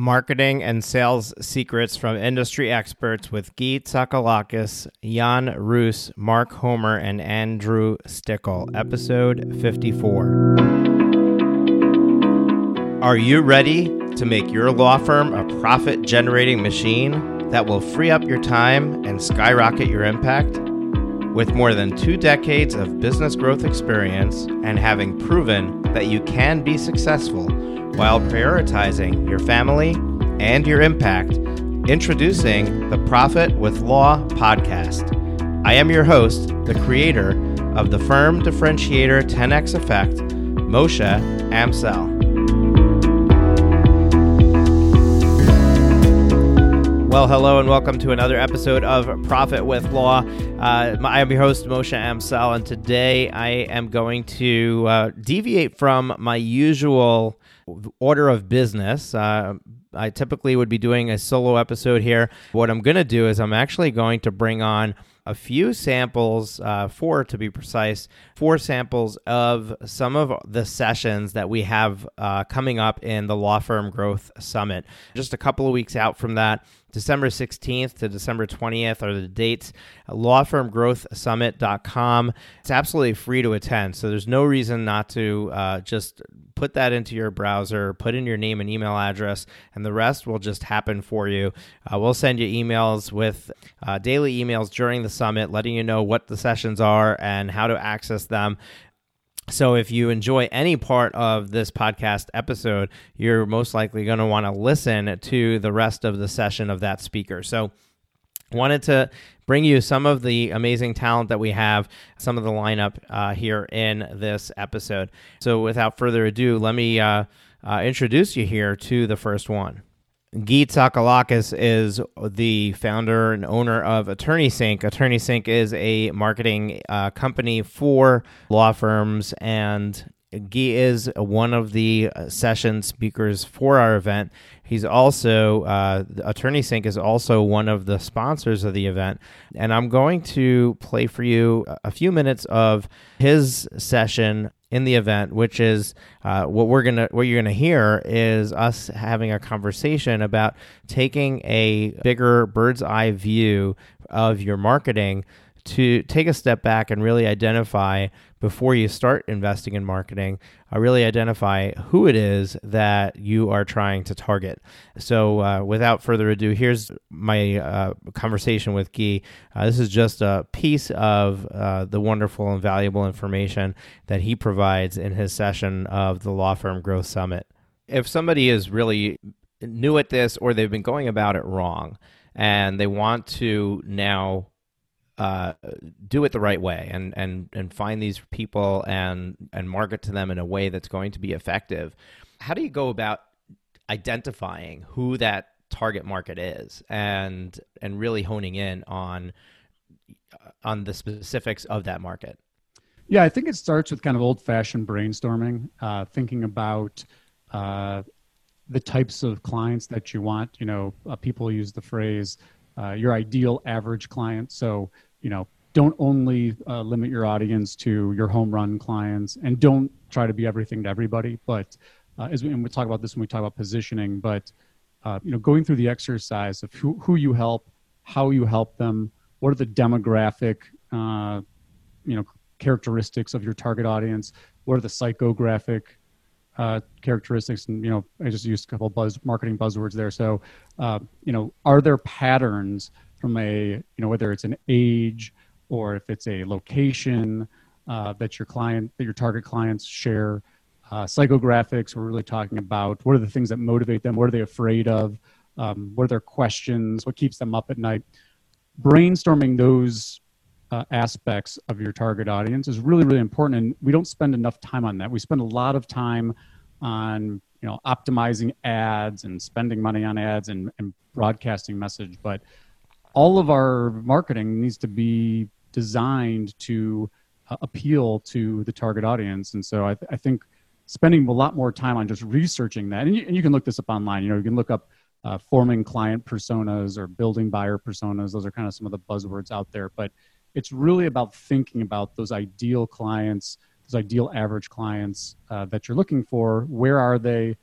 Marketing and Sales Secrets from Industry Experts with Guy Tsakalakis, Jan Roos, Mark Homer, and Andrew Stickel, episode 54. Are you ready to make your law firm a profit generating machine that will free up your time and skyrocket your impact? With more than two decades of business growth experience and having proven that you can be successful while prioritizing your family and your impact, introducing the Profit with Law podcast. I am your host, the creator of the firm differentiator 10x Effect, Moshe Amsel. Well, hello and welcome to another episode of Profit with Law. Uh, I am your host, Moshe Amsel, and today I am going to uh, deviate from my usual order of business. Uh, I typically would be doing a solo episode here. What I'm going to do is I'm actually going to bring on a few samples, uh, four to be precise, four samples of some of the sessions that we have uh, coming up in the Law Firm Growth Summit. Just a couple of weeks out from that, December 16th to December 20th are the dates. Lawfirmgrowthsummit.com. It's absolutely free to attend, so there's no reason not to uh, just put that into your browser, put in your name and email address, and the rest will just happen for you. Uh, we'll send you emails with uh, daily emails during the summit, letting you know what the sessions are and how to access them. So, if you enjoy any part of this podcast episode, you're most likely going to want to listen to the rest of the session of that speaker. So, wanted to bring you some of the amazing talent that we have, some of the lineup uh, here in this episode. So, without further ado, let me uh, uh, introduce you here to the first one. Guy Tsakalakis is the founder and owner of Attorney Sync. Attorney Sync is a marketing uh, company for law firms and Guy is one of the uh, session speakers for our event. He's also, uh, Attorney Sync is also one of the sponsors of the event. And I'm going to play for you a few minutes of his session in the event, which is uh, what we're gonna, what you're gonna hear is us having a conversation about taking a bigger bird's eye view of your marketing to take a step back and really identify before you start investing in marketing, uh, really identify who it is that you are trying to target. So, uh, without further ado, here's my uh, conversation with Guy. Uh, this is just a piece of uh, the wonderful and valuable information that he provides in his session of the Law Firm Growth Summit. If somebody is really new at this or they've been going about it wrong and they want to now uh, do it the right way and and and find these people and and market to them in a way that's going to be effective. How do you go about identifying who that target market is and and really honing in on on the specifics of that market? Yeah, I think it starts with kind of old fashioned brainstorming, uh, thinking about uh, the types of clients that you want. You know, uh, people use the phrase uh, your ideal average client. So you know, don't only uh, limit your audience to your home run clients and don't try to be everything to everybody. But uh, as we, and we talk about this when we talk about positioning, but uh, you know, going through the exercise of who, who you help, how you help them, what are the demographic, uh, you know, characteristics of your target audience, what are the psychographic uh, characteristics, and you know, I just used a couple buzz marketing buzzwords there. So, uh, you know, are there patterns? From a you know whether it's an age or if it's a location uh, that your client that your target clients share uh, psychographics. We're really talking about what are the things that motivate them? What are they afraid of? Um, what are their questions? What keeps them up at night? Brainstorming those uh, aspects of your target audience is really really important and we don't spend enough time on that. We spend a lot of time on you know optimizing ads and spending money on ads and, and broadcasting message but all of our marketing needs to be designed to uh, appeal to the target audience. And so I, th- I, think spending a lot more time on just researching that, and you, and you can look this up online. You know, you can look up uh, forming client personas or building buyer personas. Those are kind of some of the buzzwords out there. But it's really about thinking about those ideal clients, those ideal average clients uh, that you're looking for. Where are they?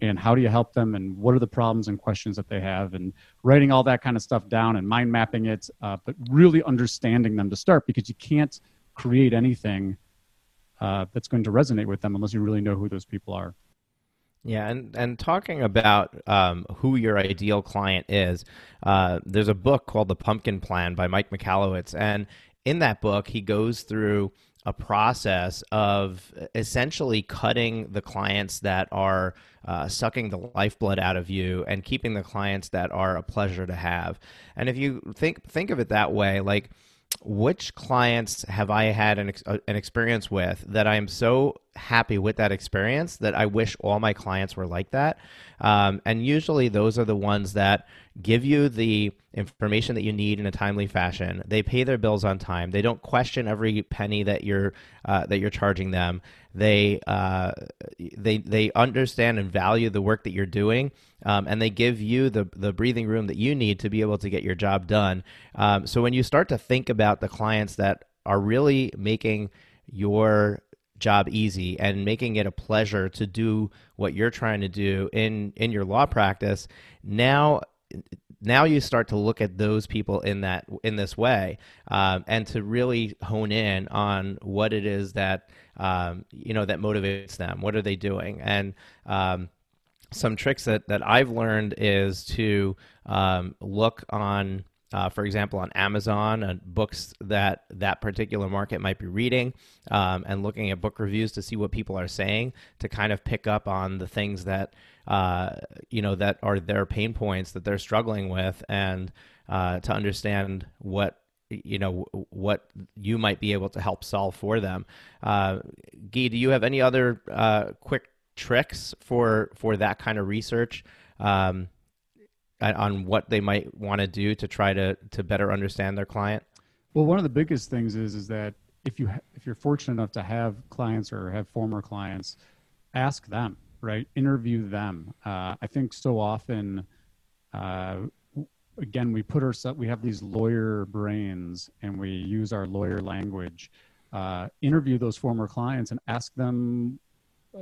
And how do you help them and what are the problems and questions that they have and writing all that kind of stuff down and mind mapping it uh, but really understanding them to start because you can't create anything uh, that's going to resonate with them unless you really know who those people are yeah, and, and talking about um, who your ideal client is, uh, there's a book called The Pumpkin Plan by Mike Michalowicz. And in that book, he goes through a process of essentially cutting the clients that are uh, sucking the lifeblood out of you and keeping the clients that are a pleasure to have. And if you think think of it that way, like which clients have I had an, uh, an experience with that I'm so happy with that experience that I wish all my clients were like that. Um, and usually those are the ones that give you the information that you need in a timely fashion. They pay their bills on time. They don't question every penny that you're uh, that you're charging them. They uh, they they understand and value the work that you're doing, um, and they give you the the breathing room that you need to be able to get your job done. Um, so when you start to think about the clients that are really making your job easy and making it a pleasure to do what you're trying to do in in your law practice now now you start to look at those people in that in this way um, and to really hone in on what it is that um, you know that motivates them. What are they doing? And um, some tricks that, that I've learned is to um, look on uh, for example, on Amazon, uh, books that that particular market might be reading, um, and looking at book reviews to see what people are saying to kind of pick up on the things that uh, you know that are their pain points that they're struggling with, and uh, to understand what you know what you might be able to help solve for them. Uh, do you have any other uh, quick tricks for for that kind of research? Um, on what they might want to do to try to to better understand their client? Well, one of the biggest things is is that if you if you're fortunate enough to have clients or have former clients, ask them, right? Interview them. Uh, I think so often, uh, again, we put ourselves we have these lawyer brains and we use our lawyer language. Uh, interview those former clients and ask them,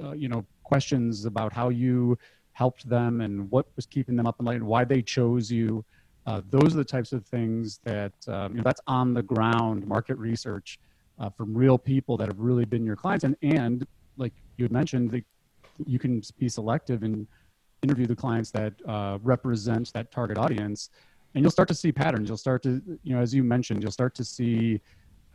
uh, you know, questions about how you helped them and what was keeping them up at night and why they chose you. Uh, those are the types of things that um, you know, that's on the ground market research uh, from real people that have really been your clients and and like you mentioned the, you can be selective and interview the clients that uh, represent that target audience and you'll start to see patterns you'll start to you know as you mentioned you'll start to see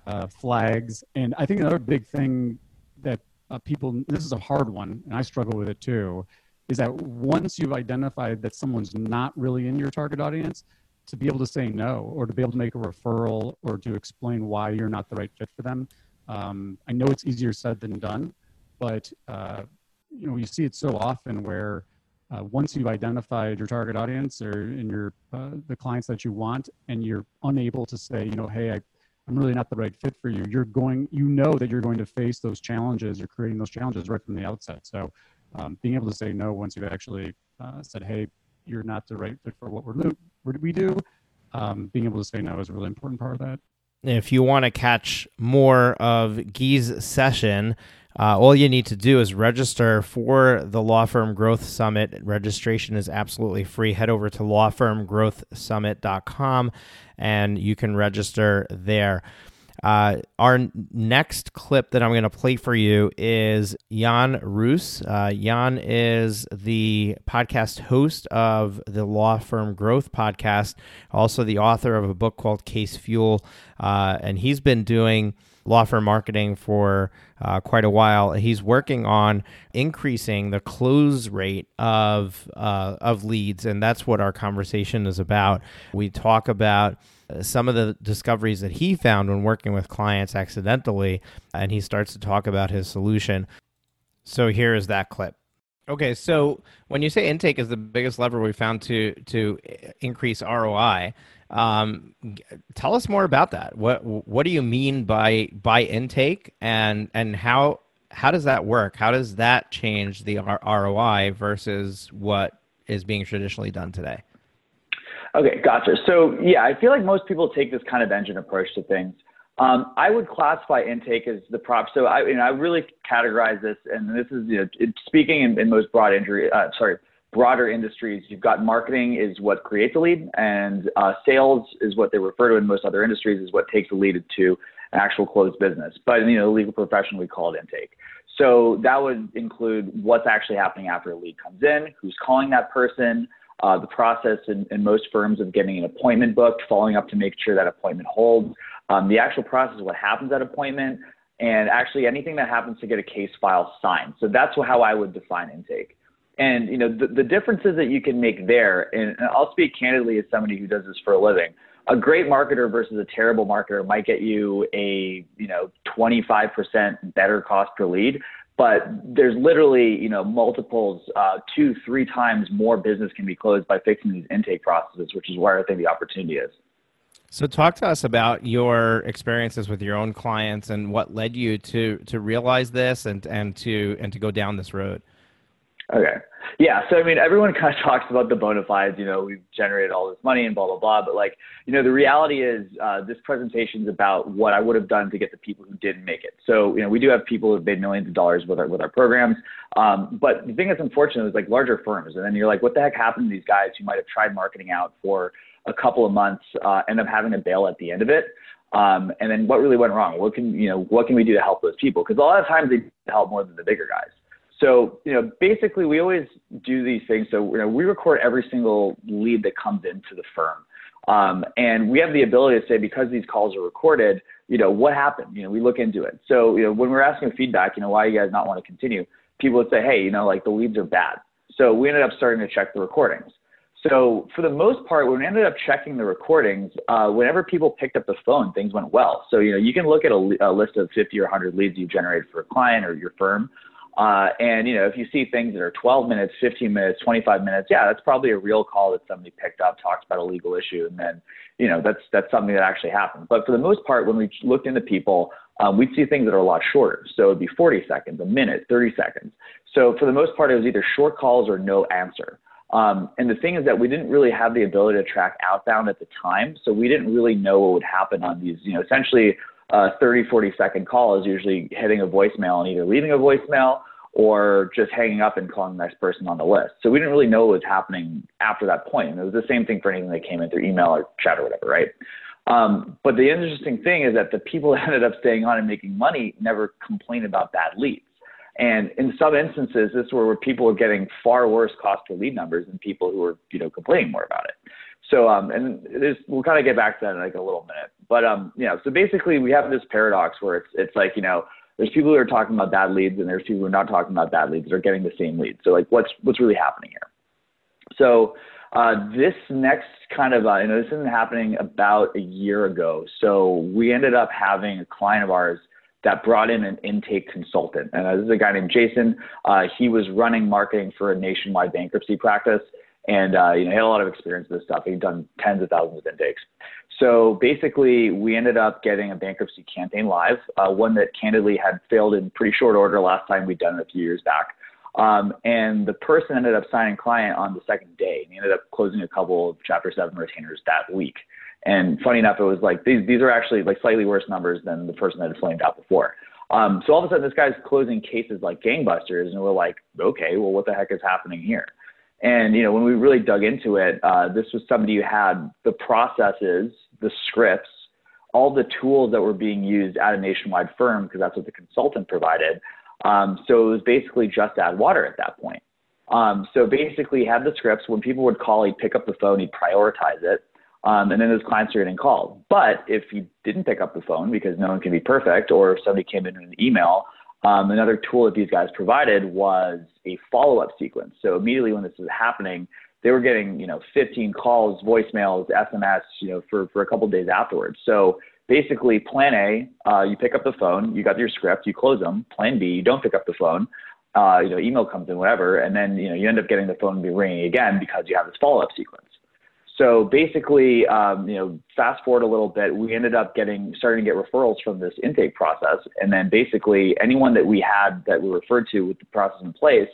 uh, flags and i think another big thing that uh, people this is a hard one and i struggle with it too is that once you've identified that someone's not really in your target audience, to be able to say no or to be able to make a referral or to explain why you're not the right fit for them. Um, I know it's easier said than done, but uh, you know you see it so often where uh, once you've identified your target audience or in your uh, the clients that you want, and you're unable to say, you know, hey, I, I'm really not the right fit for you. You're going, you know that you're going to face those challenges. You're creating those challenges right from the outset. So um, being able to say no once you've actually uh, said, hey, you're not the right fit for what we're what we do, um, being able to say no is a really important part of that. If you want to catch more of Guy's session, uh, all you need to do is register for the Law Firm Growth Summit. Registration is absolutely free. Head over to lawfirmgrowthsummit.com and you can register there. Uh, our next clip that I'm going to play for you is Jan Roos. Uh, Jan is the podcast host of the Law Firm Growth podcast, also the author of a book called Case Fuel, uh, and he's been doing law firm marketing for uh, quite a while. He's working on increasing the close rate of uh, of leads, and that's what our conversation is about. We talk about some of the discoveries that he found when working with clients accidentally, and he starts to talk about his solution. So here is that clip. Okay, so when you say intake is the biggest lever we found to to increase ROI, um, tell us more about that. What what do you mean by by intake, and and how how does that work? How does that change the ROI versus what is being traditionally done today? Okay, gotcha. So yeah, I feel like most people take this kind of engine approach to things. Um, I would classify intake as the prop. So I, you know, I really categorize this, and this is you know, speaking in, in, most broad injury, uh, sorry, broader industries. You've got marketing is what creates a lead, and uh, sales is what they refer to in most other industries is what takes a lead to an actual closed business. But you know, legal profession we call it intake. So that would include what's actually happening after a lead comes in, who's calling that person, uh, the process in, in, most firms of getting an appointment booked, following up to make sure that appointment holds, um, the actual process what happens at appointment, and actually anything that happens to get a case file signed. So that's how I would define intake. And you know the, the differences that you can make there, and I'll speak candidly as somebody who does this for a living. A great marketer versus a terrible marketer might get you a you know 25% better cost per lead, but there's literally you know multiples uh, two three times more business can be closed by fixing these intake processes which is where i think the opportunity is so talk to us about your experiences with your own clients and what led you to to realize this and and to and to go down this road. Okay. Yeah. So I mean, everyone kind of talks about the bona fides. You know, we've generated all this money and blah blah blah. But like, you know, the reality is uh, this presentation is about what I would have done to get the people who didn't make it. So you know, we do have people who've made millions of dollars with our with our programs. Um, but the thing that's unfortunate is like larger firms, and then you're like, what the heck happened to these guys who might have tried marketing out for a couple of months, uh, end up having to bail at the end of it. Um, and then what really went wrong? What can you know? What can we do to help those people? Because a lot of times they help more than the bigger guys. So you know, basically, we always do these things. So you know, we record every single lead that comes into the firm, um, and we have the ability to say because these calls are recorded, you know, what happened? You know, we look into it. So you know, when we're asking feedback, you know, why you guys not want to continue? People would say, hey, you know, like the leads are bad. So we ended up starting to check the recordings. So for the most part, when we ended up checking the recordings, uh, whenever people picked up the phone, things went well. So you know you can look at a, a list of 50 or 100 leads you generated for a client or your firm, uh, and you know if you see things that are 12 minutes, 15 minutes, 25 minutes, yeah, that's probably a real call that somebody picked up, talked about a legal issue, and then you know that's that's something that actually happened. But for the most part, when we looked into people, um, we'd see things that are a lot shorter. So it'd be 40 seconds, a minute, 30 seconds. So for the most part, it was either short calls or no answer. Um, and the thing is that we didn't really have the ability to track outbound at the time, so we didn't really know what would happen on these. You know, essentially, uh, 30, 40 second call is usually hitting a voicemail and either leaving a voicemail or just hanging up and calling the next person on the list. So we didn't really know what was happening after that point. And it was the same thing for anything that came in through email or chat or whatever, right? Um, but the interesting thing is that the people that ended up staying on and making money never complained about bad leads. And in some instances, this is where people were getting far worse cost per lead numbers than people who were, you know, complaining more about it. So, um, and we'll kind of get back to that in like a little minute. But, um, you know, so basically we have this paradox where it's, it's like, you know, there's people who are talking about bad leads and there's people who are not talking about bad leads that are getting the same leads. So like what's, what's really happening here? So, uh, this next kind of, uh, you know, this isn't happening about a year ago. So we ended up having a client of ours that brought in an intake consultant. And uh, this is a guy named Jason. Uh, he was running marketing for a nationwide bankruptcy practice. And uh, you know, he had a lot of experience with this stuff. He'd done tens of thousands of intakes. So basically, we ended up getting a bankruptcy campaign live, uh, one that candidly had failed in pretty short order last time we'd done it a few years back. Um, and the person ended up signing client on the second day, and he ended up closing a couple of Chapter 7 retainers that week. And funny enough, it was like these these are actually like slightly worse numbers than the person that had flamed out before. Um, so all of a sudden, this guy's closing cases like gangbusters, and we're like, okay, well, what the heck is happening here? And you know, when we really dug into it, uh, this was somebody who had the processes, the scripts, all the tools that were being used at a nationwide firm because that's what the consultant provided. Um, so it was basically just add water at that point. Um, so basically, had the scripts. When people would call, he'd pick up the phone, he'd prioritize it. Um, and then those clients are getting called. But if you didn't pick up the phone because no one can be perfect, or if somebody came in with an email, um, another tool that these guys provided was a follow-up sequence. So immediately when this was happening, they were getting you know 15 calls, voicemails, SMS, you know, for for a couple days afterwards. So basically, Plan A, uh, you pick up the phone, you got your script, you close them. Plan B, you don't pick up the phone. Uh, you know, email comes in, whatever, and then you know you end up getting the phone be ringing again because you have this follow-up sequence. So basically, um, you know, fast forward a little bit, we ended up getting starting to get referrals from this intake process, and then basically anyone that we had that we referred to with the process in place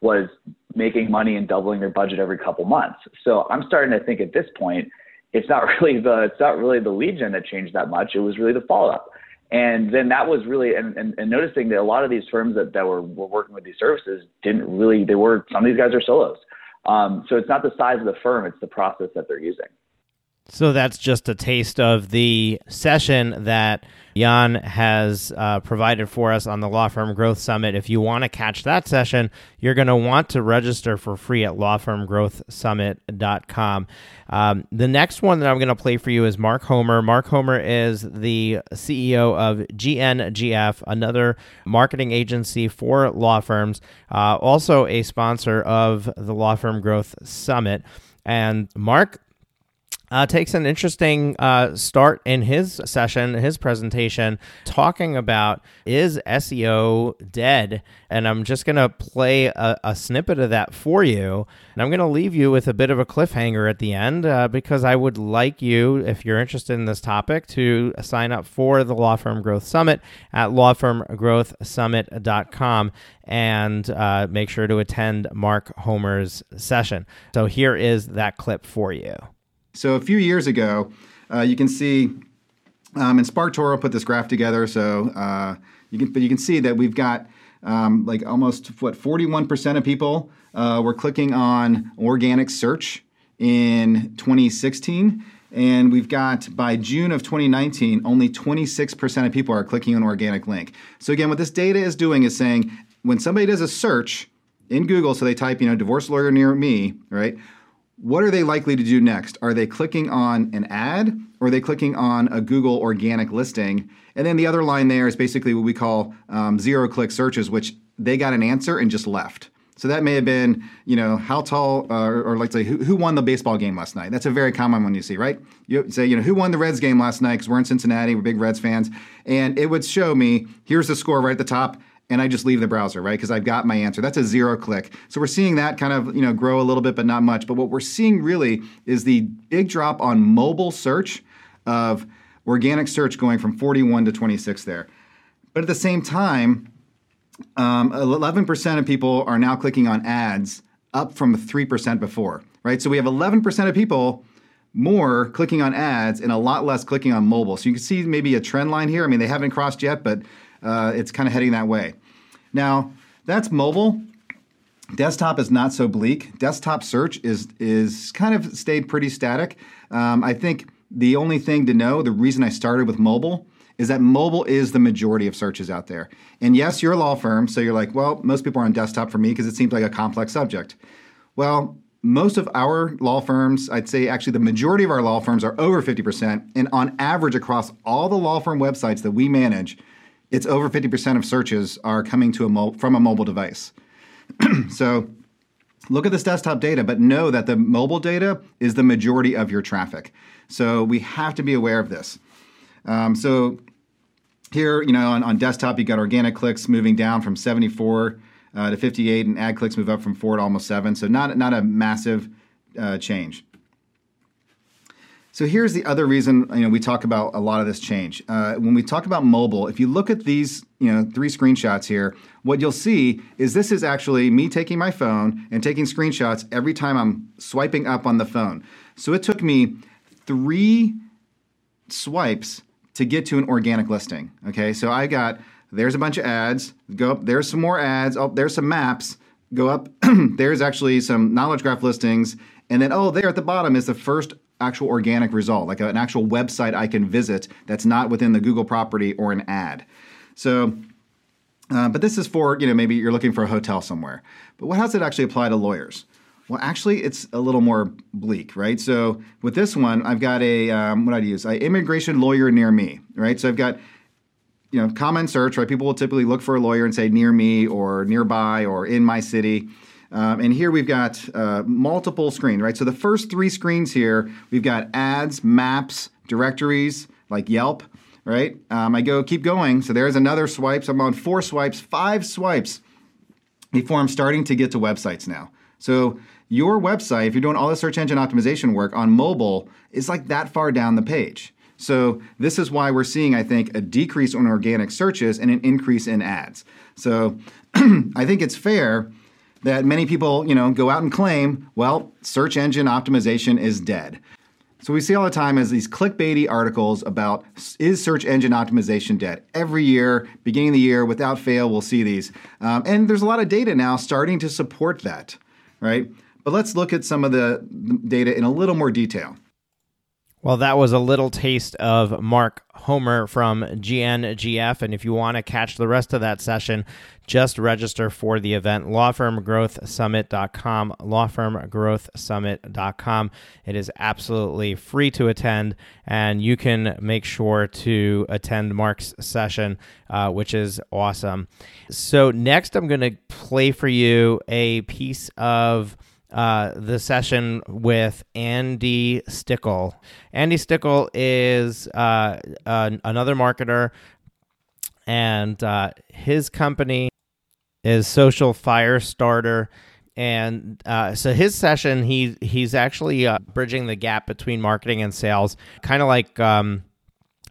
was making money and doubling their budget every couple months. So I'm starting to think at this point, it's not really the it's not really the lead gen that changed that much. It was really the follow up. And then that was really and, and, and noticing that a lot of these firms that, that were, were working with these services didn't really they were some of these guys are solos. Um, so it's not the size of the firm, it's the process that they're using. So that's just a taste of the session that Jan has uh, provided for us on the Law Firm Growth Summit. If you want to catch that session, you're going to want to register for free at lawfirmgrowthsummit.com. Um, the next one that I'm going to play for you is Mark Homer. Mark Homer is the CEO of GNGF, another marketing agency for law firms, uh, also a sponsor of the Law Firm Growth Summit. And Mark uh, takes an interesting uh, start in his session, his presentation, talking about is SEO dead? And I'm just going to play a, a, snippet of that for you. And I'm going to leave you with a bit of a cliffhanger at the end uh, because I would like you, if you're interested in this topic, to sign up for the Law Firm Growth Summit at lawfirmgrowthsummit.com and uh, make sure to attend Mark Homer's session. So here is that clip for you. So a few years ago, uh, you can see, um, and SparkToro put this graph together. So uh, you can, but you can see that we've got um, like almost what 41% of people uh, were clicking on organic search in 2016. And we've got by June of 2019, only 26% of people are clicking on organic link. So again, what this data is doing is saying when somebody does a search in Google, so they type, you know, divorce lawyer near me, right? What are they likely to do next? Are they clicking on an ad or are they clicking on a Google organic listing? And then the other line there is basically what we call um, zero click searches, which they got an answer and just left. So that may have been, you know, how tall, uh, or, or let's say, who, who, won the baseball game last night? That's a very common one you see, right? You say, you know, who won the Reds game last night? Because we're in Cincinnati, we're big Reds fans, and it would show me here's the score right at the top and I just leave the browser, right? Because I've got my answer. That's a zero click. So we're seeing that kind of, you know, grow a little bit, but not much. But what we're seeing really is the big drop on mobile search of organic search going from 41 to 26 there. But at the same time, um, 11% of people are now clicking on ads, up from 3% before, right? So we have 11% of people more clicking on ads and a lot less clicking on mobile. So you can see maybe a trend line here. I mean, they haven't crossed yet, but uh, it's kind of heading that way. Now, that's mobile. Desktop is not so bleak. Desktop search is is kind of stayed pretty static. Um, I think the only thing to know, the reason I started with mobile, is that mobile is the majority of searches out there. And yes, you're a law firm, so you're like, well, most people are on desktop for me because it seems like a complex subject. Well, most of our law firms, I'd say actually the majority of our law firms are over 50%. And on average, across all the law firm websites that we manage, it's over 50% of searches are coming to a mo- from a mobile device. so look at this desktop data, but know that the mobile data is the majority of your traffic. So we have to be aware of this. Um, so here, you know, on, on, desktop, you got organic clicks moving down from 74 uh, to 58, and ad clicks move up from four to almost seven. So not not a massive uh, change. So here's the other reason you know we talk about a lot of this change. Uh, when we talk about mobile, if you look at these you know three screenshots here, what you'll see is this is actually me taking my phone and taking screenshots every time I'm swiping up on the phone. So it took me three swipes to get to an organic listing. Okay, so I got there's a bunch of ads. Go up. There's some more ads. Oh, there's some maps. Go up. there's actually some knowledge graph listings. And then, oh, there at the bottom is the first actual organic result, like an actual website I can visit that's not within the Google property or an ad. So, uh, but this is for, you know, maybe you're looking for a hotel somewhere. But how does it actually apply to lawyers? Well, actually, it's a little more bleak, right? So with this one, I've got a, um, what I'd use, an immigration lawyer near me, right? So I've got, you know, common search, right? People will typically look for a lawyer and say near me or nearby or in my city. Um, and here we've got uh, multiple screens, right? So the first three screens here, we've got ads, maps, directories like Yelp, right? Um, I go keep going. So there's another swipe. So I'm on four swipes, five swipes before I'm starting to get to websites now. So your website, if you're doing all the search engine optimization work on mobile, is like that far down the page. So this is why we're seeing, I think, a decrease in organic searches and an increase in ads. So I think it's fair that many people, you know, go out and claim, well, search engine optimization is dead. So we see all the time as these clickbaity articles about is search engine optimization dead? Every year, beginning of the year, without fail, we'll see these. Um, and there's a lot of data now starting to support that, right? But let's look at some of the data in a little more detail. Well, that was a little taste of Mark Homer from GNGF. And if you want to catch the rest of that session, just register for the event, lawfirmgrowthsummit.com, lawfirmgrowthsummit.com. It is absolutely free to attend, and you can make sure to attend Mark's session, uh, which is awesome. So, next, I'm going to play for you a piece of uh, the session with Andy Stickel. Andy Stickel is uh, uh, another marketer, and uh, his company is Social Firestarter. And uh, so his session, he he's actually uh, bridging the gap between marketing and sales, kind of like um,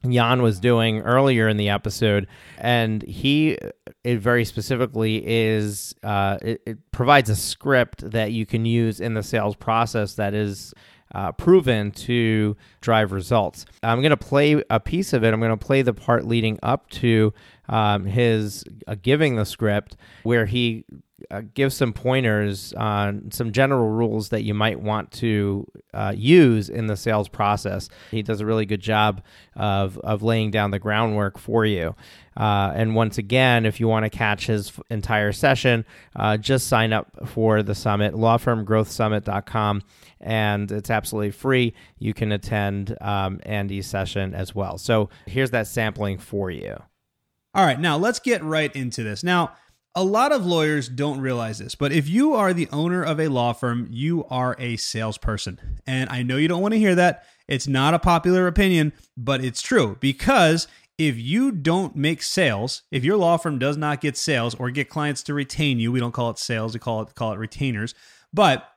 Jan was doing earlier in the episode, and he it very specifically is uh, it, it, provides a script that you can use in the sales process that is uh, proven to drive results. I'm going to play a piece of it. I'm going to play the part leading up to um, his uh, giving the script, where he uh, give some pointers on some general rules that you might want to uh, use in the sales process. He does a really good job of, of laying down the groundwork for you. Uh, and once again, if you want to catch his entire session, uh, just sign up for the summit, lawfirmgrowthsummit.com, and it's absolutely free. You can attend um, Andy's session as well. So here's that sampling for you. All right, now let's get right into this. Now, a lot of lawyers don't realize this, but if you are the owner of a law firm, you are a salesperson. And I know you don't want to hear that. It's not a popular opinion, but it's true because if you don't make sales, if your law firm does not get sales or get clients to retain you, we don't call it sales, we call it call it retainers. But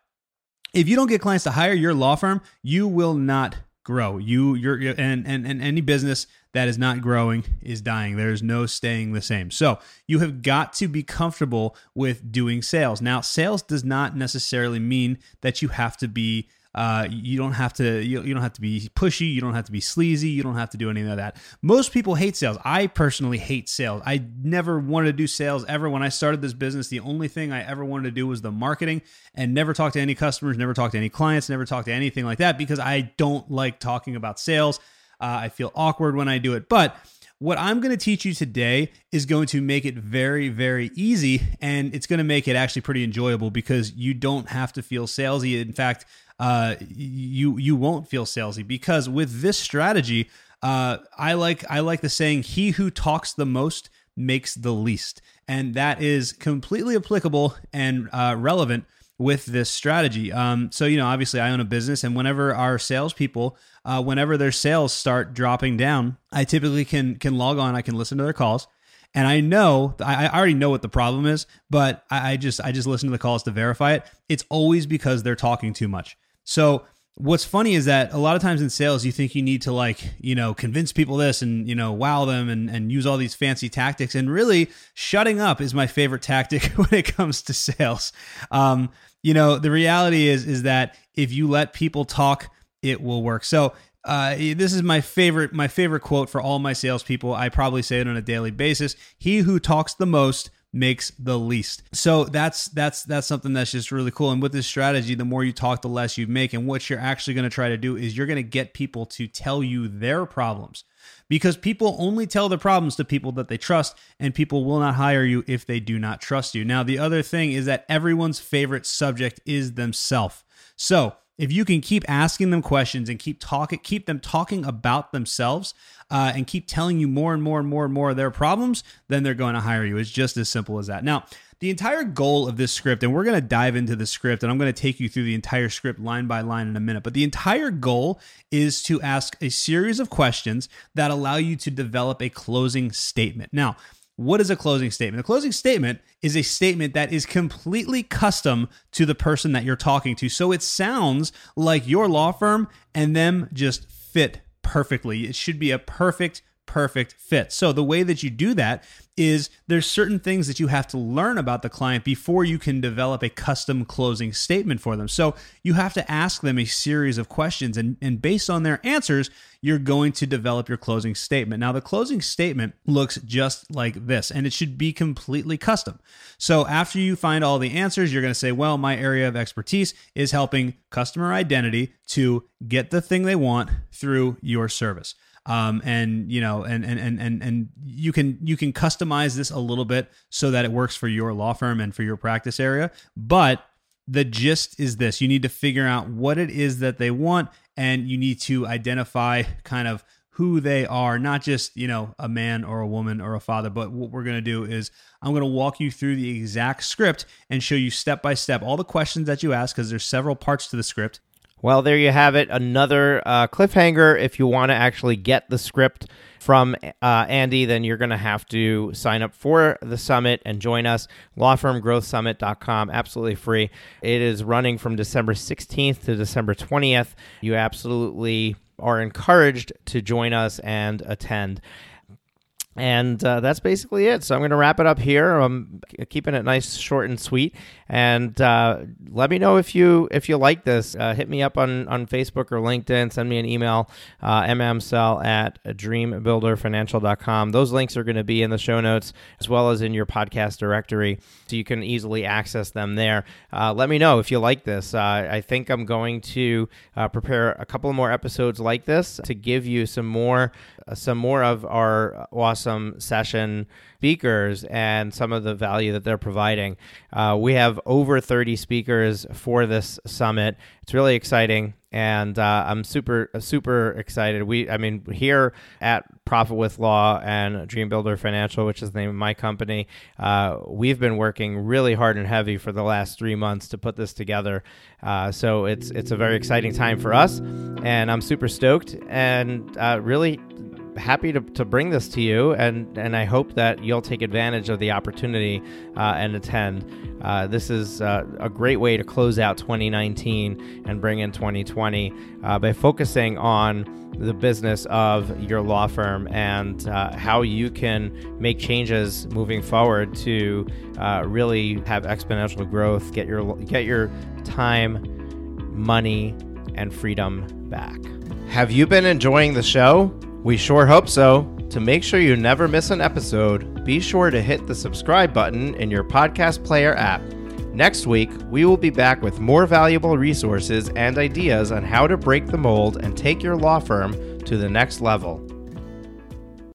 if you don't get clients to hire your law firm, you will not grow. You you're and and, and any business that is not growing is dying. There's no staying the same. So you have got to be comfortable with doing sales. Now, sales does not necessarily mean that you have to be uh, you don't have to you, you don't have to be pushy. You don't have to be sleazy. You don't have to do any of that. Most people hate sales. I personally hate sales. I never wanted to do sales ever. When i started this business the only thing i ever wanted to do was the marketing and never talk to any customers never talk to any clients never talk to anything like that because i don't like talking about sales. Uh, I feel awkward when I do it. But what I'm going to teach you today is going to make it very, very easy. And it's going to make it actually pretty enjoyable because you don't have to feel salesy. In fact, uh, you you won't feel salesy because with this strategy, uh, I like I like the saying, "He who talks the most makes the least," and that is completely applicable and uh, relevant with this strategy. Um, so, you know, obviously, I own a business, and whenever our salespeople, uh, whenever their sales start dropping down, I typically can can log on. I can listen to their calls, and I know I, already know what the problem is, but I, I just I just listen to the calls to verify it. It's always because they're talking too much. So what's funny is that a lot of times in sales you think you need to like you know convince people this and you know wow them and, and use all these fancy tactics and really shutting up is my favorite tactic when it comes to sales um, you know, the reality is is that if you let people talk, it will work. So uh, this is my favorite my favorite quote for all my salespeople. I probably say it on a daily basis. He who talks the most makes the least. So that's that's that's something that's just really cool. And with this strategy, the more you talk, the less you make. And what you're actually going to try to do is you're going to get people to tell you their problems because people only tell their problems to people that they trust, and people will not hire you if they do not trust you. Now, the other thing is that everyone's favorite subject is themselves. So, if you can keep asking them questions and keep talking, keep them talking about themselves, uh, and keep telling you more and more and more and more of their problems, then they're going to hire you. It's just as simple as that. Now, the entire goal of this script, and we're going to dive into the script, and I'm going to take you through the entire script line by line in a minute. But the entire goal is to ask a series of questions that allow you to develop a closing statement. Now, what is a closing statement? A closing statement is a statement that is completely custom to the person that you're talking to. So it sounds like your law firm and them just fit perfectly. It should be a perfect perfect fit. So the way that you do that is there's certain things that you have to learn about the client before you can develop a custom closing statement for them. So you have to ask them a series of questions and, and based on their answers, you're going to develop your closing statement. Now the closing statement looks just like this and it should be completely custom. So after you find all the answers, you're going to say, well, my area of expertise is helping customer identity to get the thing they want through your service um, and you know and, and and and and you can you can customize this a little bit so that it works for your law firm and for your practice area. But the gist is this. You need to figure out what it is that they want and you need to identify kind of who they are not just you know a man or a woman or a father but what we're going to do is i'm going to walk you through the exact script and show you step by step all the questions that you ask because there's several parts to the script well, there you have it. Another uh, cliffhanger. If you want to actually get the script from uh, Andy, then you're going to have to sign up for the summit and join us. Lawfirmgrowthsummit.com, absolutely free. It is running from December 16th to December 20th. You absolutely are encouraged to join us and attend. And uh, that's basically it. So I'm going to wrap it up here. I'm keeping it nice, short, and sweet. And uh, let me know if you if you like this. Uh, hit me up on, on Facebook or LinkedIn. Send me an email, uh, mmcell at dreambuilderfinancial.com. Those links are going to be in the show notes as well as in your podcast directory, so you can easily access them there. Uh, let me know if you like this. Uh, I think I'm going to uh, prepare a couple more episodes like this to give you some more some more of our awesome session speakers and some of the value that they're providing. Uh, we have over 30 speakers for this summit. It's really exciting, and uh, I'm super super excited. We, I mean, here at Profit with Law and Dream Builder Financial, which is the name of my company, uh, we've been working really hard and heavy for the last three months to put this together. Uh, so it's it's a very exciting time for us, and I'm super stoked and uh, really happy to, to bring this to you, and, and I hope that you'll take advantage of the opportunity uh, and attend. Uh, this is uh, a great way to close out 2019 and bring in 2020 uh, by focusing on the business of your law firm and uh, how you can make changes moving forward to uh, really have exponential growth, get your get your time, money, and freedom back. Have you been enjoying the show? We sure hope so. To make sure you never miss an episode, be sure to hit the subscribe button in your podcast player app. Next week, we will be back with more valuable resources and ideas on how to break the mold and take your law firm to the next level.